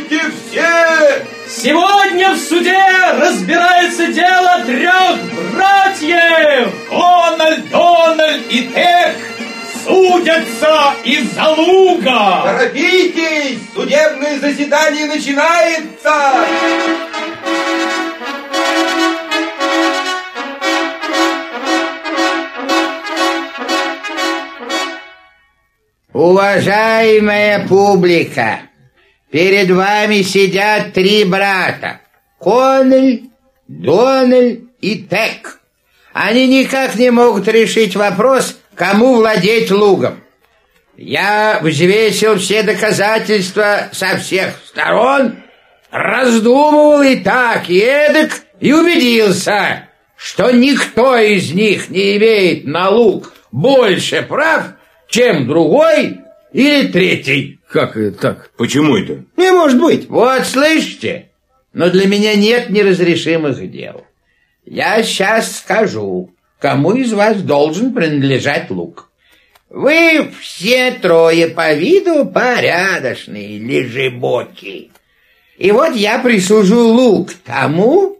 Слушайте все! Сегодня в суде разбирается дело трех братьев! Дональд, Дональд и Тек судятся из-за луга! Торопитесь! Судебное заседание начинается! Уважаемая публика, перед вами сидят три брата. Коннель, Донель и Тек. Они никак не могут решить вопрос, кому владеть лугом. Я взвесил все доказательства со всех сторон, раздумывал и так, и эдак, и убедился, что никто из них не имеет на луг больше прав, чем другой или третий. Как это так? Почему это? Не может быть. Вот слышите? Но для меня нет неразрешимых дел. Я сейчас скажу, кому из вас должен принадлежать лук. Вы все трое по виду порядочные лежебоки. И вот я присужу лук тому,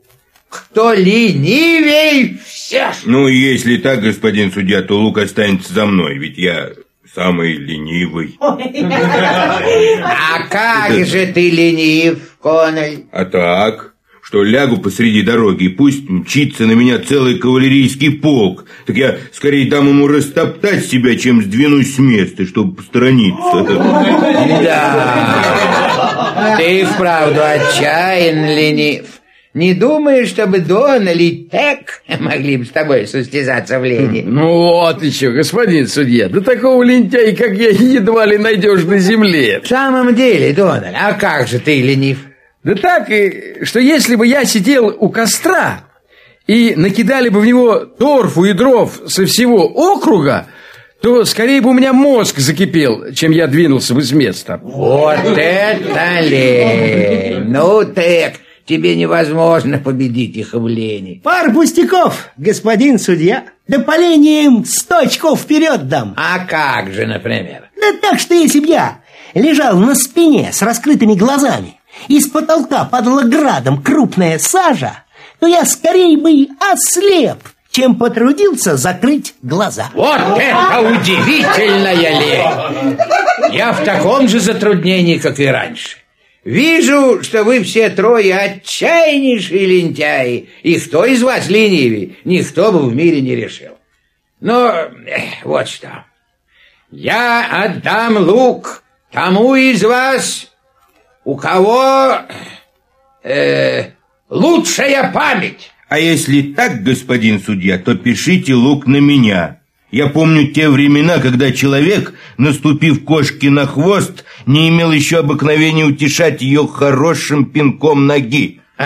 кто ленивей всех. Ну, если так, господин судья, то лук останется за мной, ведь я самый ленивый. А как же ты ленив, Коннель? А так, что лягу посреди дороги, и пусть мчится на меня целый кавалерийский полк. Так я скорее дам ему растоптать себя, чем сдвинусь с места, чтобы посторониться. Да, ты вправду отчаян ленив. Не думаешь, чтобы Дон или Тек могли бы с тобой состязаться в лени? Ну вот еще, господин судья, да такого лентяя, как я, едва ли найдешь на земле. В самом деле, Дональд, а как же ты ленив? Да так, что если бы я сидел у костра и накидали бы в него торфу и дров со всего округа, то скорее бы у меня мозг закипел, чем я двинулся бы с места. Вот это лень! Ну, Тек, тебе невозможно победить их в лени. Пар пустяков, господин судья. Да по лени им сто очков вперед дам. А как же, например? Да так, что если б я лежал на спине с раскрытыми глазами, и с потолка падала градом крупная сажа, то я скорее бы ослеп, чем потрудился закрыть глаза. Вот это удивительная лень! Я в таком же затруднении, как и раньше. Вижу, что вы все трое отчаяннейшие лентяи, и кто из вас ленивый, никто бы в мире не решил. Но эх, вот что. Я отдам лук тому из вас, у кого э, лучшая память. А если так, господин судья, то пишите лук на меня. Я помню те времена, когда человек, наступив кошке на хвост, не имел еще обыкновения утешать ее хорошим пинком ноги.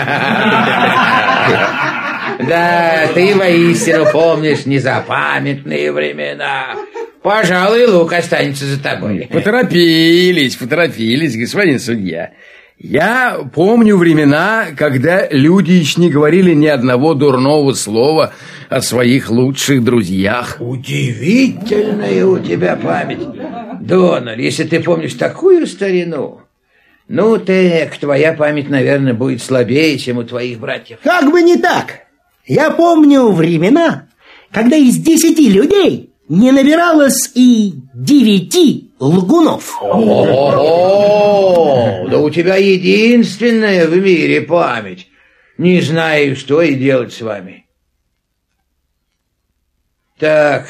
Да, ты воистину помнишь незапамятные времена. Пожалуй, лук останется за тобой. Поторопились, поторопились, господин судья. Я помню времена, когда люди еще не говорили ни одного дурного слова о своих лучших друзьях. Удивительная у тебя память. Дональд, если ты помнишь такую старину, ну, так, твоя память, наверное, будет слабее, чем у твоих братьев. Как бы не так. Я помню времена, когда из десяти людей не набиралось и девяти лгунов. О, да у тебя единственная в мире память. Не знаю, что и делать с вами. Так,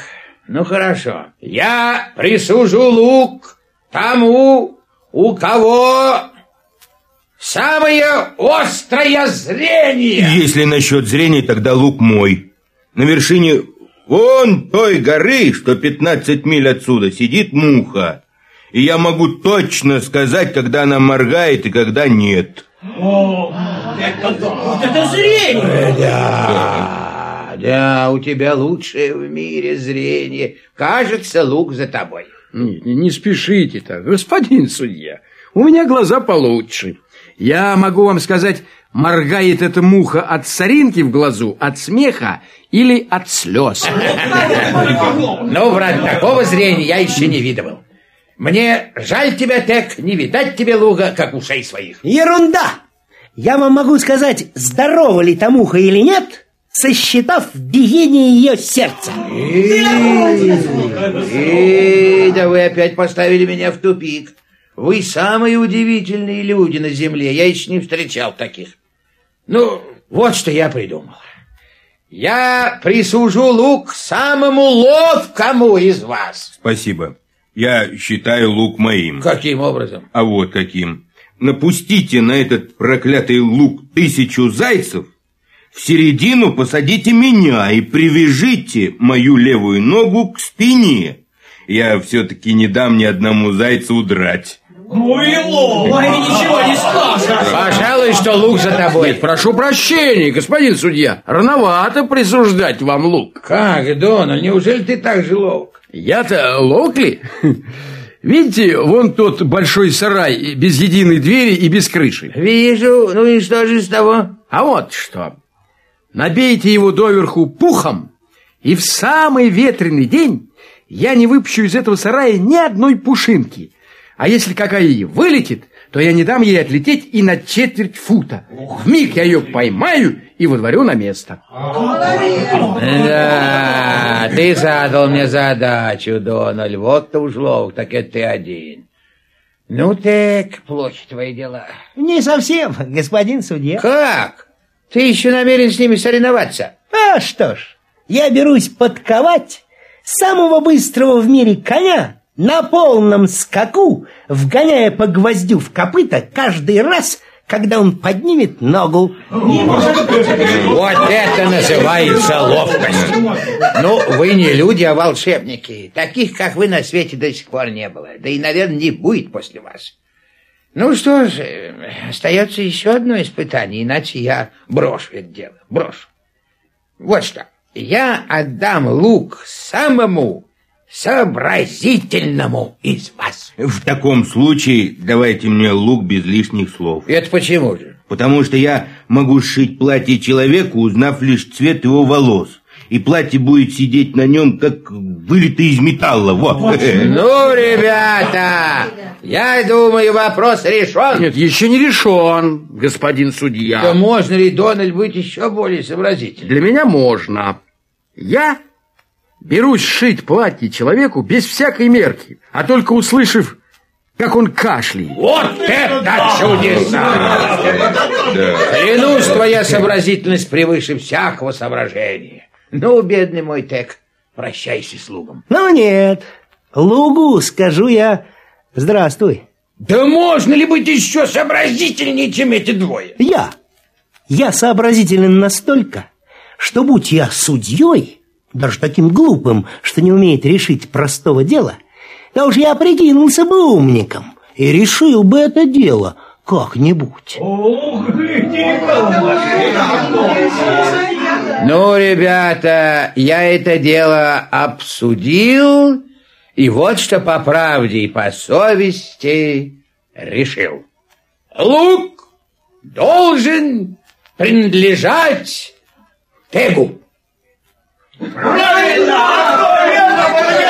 ну хорошо. Я присужу лук тому, у кого самое острое зрение. Если насчет зрения, тогда лук мой. На вершине вон той горы, что 15 миль отсюда, сидит муха. И я могу точно сказать, когда она моргает и когда нет. Это зрение! Да, да, у тебя лучшее в мире зрение. Кажется, лук за тобой. Не, не- не спешите так, господин судья. У меня глаза получше. Я могу вам сказать, моргает эта муха от соринки в глазу, от смеха или от слез. Ну, брат, такого зрения я еще не видывал. Мне жаль тебя, Тек, не видать тебе луга, как ушей своих. Ерунда! Я вам могу сказать, здорова ли там ухо или нет, сосчитав биение ее сердца. Эй, да вы опять поставили меня в тупик. Вы самые удивительные люди на земле. Я еще не встречал таких. Ну, вот что я придумал. Я присужу лук самому ловкому из вас. Спасибо. Я считаю лук моим. Каким образом? А вот каким. Напустите на этот проклятый лук тысячу зайцев, в середину посадите меня и привяжите мою левую ногу к спине. Я все-таки не дам ни одному зайцу удрать. Ну и лов. Ой, ничего не скажешь. Пожалуй, что лук за тобой. Нет, прошу прощения, господин судья. Рановато присуждать вам лук. Как, Дональд, неужели ты так же ловок? Я-то ловок ли? Видите, вон тот большой сарай без единой двери и без крыши. Вижу. Ну и что же с того? А вот что. Набейте его доверху пухом, и в самый ветреный день я не выпущу из этого сарая ни одной пушинки. А если какая и вылетит, то я не дам ей отлететь и на четверть фута. В миг я ее поймаю и водворю на место. Да, ты задал мне задачу, Дональд. Вот ты уж ловок, так это ты один. Ну, так, плохи твои дела. Не совсем, господин судья. Как? Ты еще намерен с ними соревноваться? А что ж, я берусь подковать самого быстрого в мире коня на полном скаку, вгоняя по гвоздю в копыта каждый раз, когда он поднимет ногу. Вот это называется ловкость. Ну, вы не люди, а волшебники. Таких, как вы, на свете до сих пор не было. Да и, наверное, не будет после вас. Ну что ж, э, остается еще одно испытание, иначе я брошу это дело. Брошу. Вот что. Я отдам лук самому сообразительному из вас. В таком случае давайте мне лук без лишних слов. Это почему же? Потому что я могу сшить платье человеку, узнав лишь цвет его волос. И платье будет сидеть на нем, как вылитое из металла. Вот. Ну, ребята, я думаю, вопрос решен. Нет, еще не решен, господин судья. Да можно ли, Дональд, быть еще более сообразительным? Для меня можно. Я берусь сшить платье человеку без всякой мерки, а только услышав, как он кашляет. Вот это чудеса! Клянусь, твоя сообразительность превыше всякого соображения. Ну, бедный мой Тек, прощайся с лугом. Ну нет, лугу скажу я «Здравствуй». Да можно ли быть еще сообразительнее, чем эти двое? Я. Я сообразителен настолько, что будь я судьей, даже таким глупым, что не умеет решить простого дела, то уж я прикинулся бы умником и решил бы это дело как-нибудь. Ну, ребята, я это дело обсудил, и вот что по правде и по совести решил. Лук должен принадлежать Тегу. Thank you.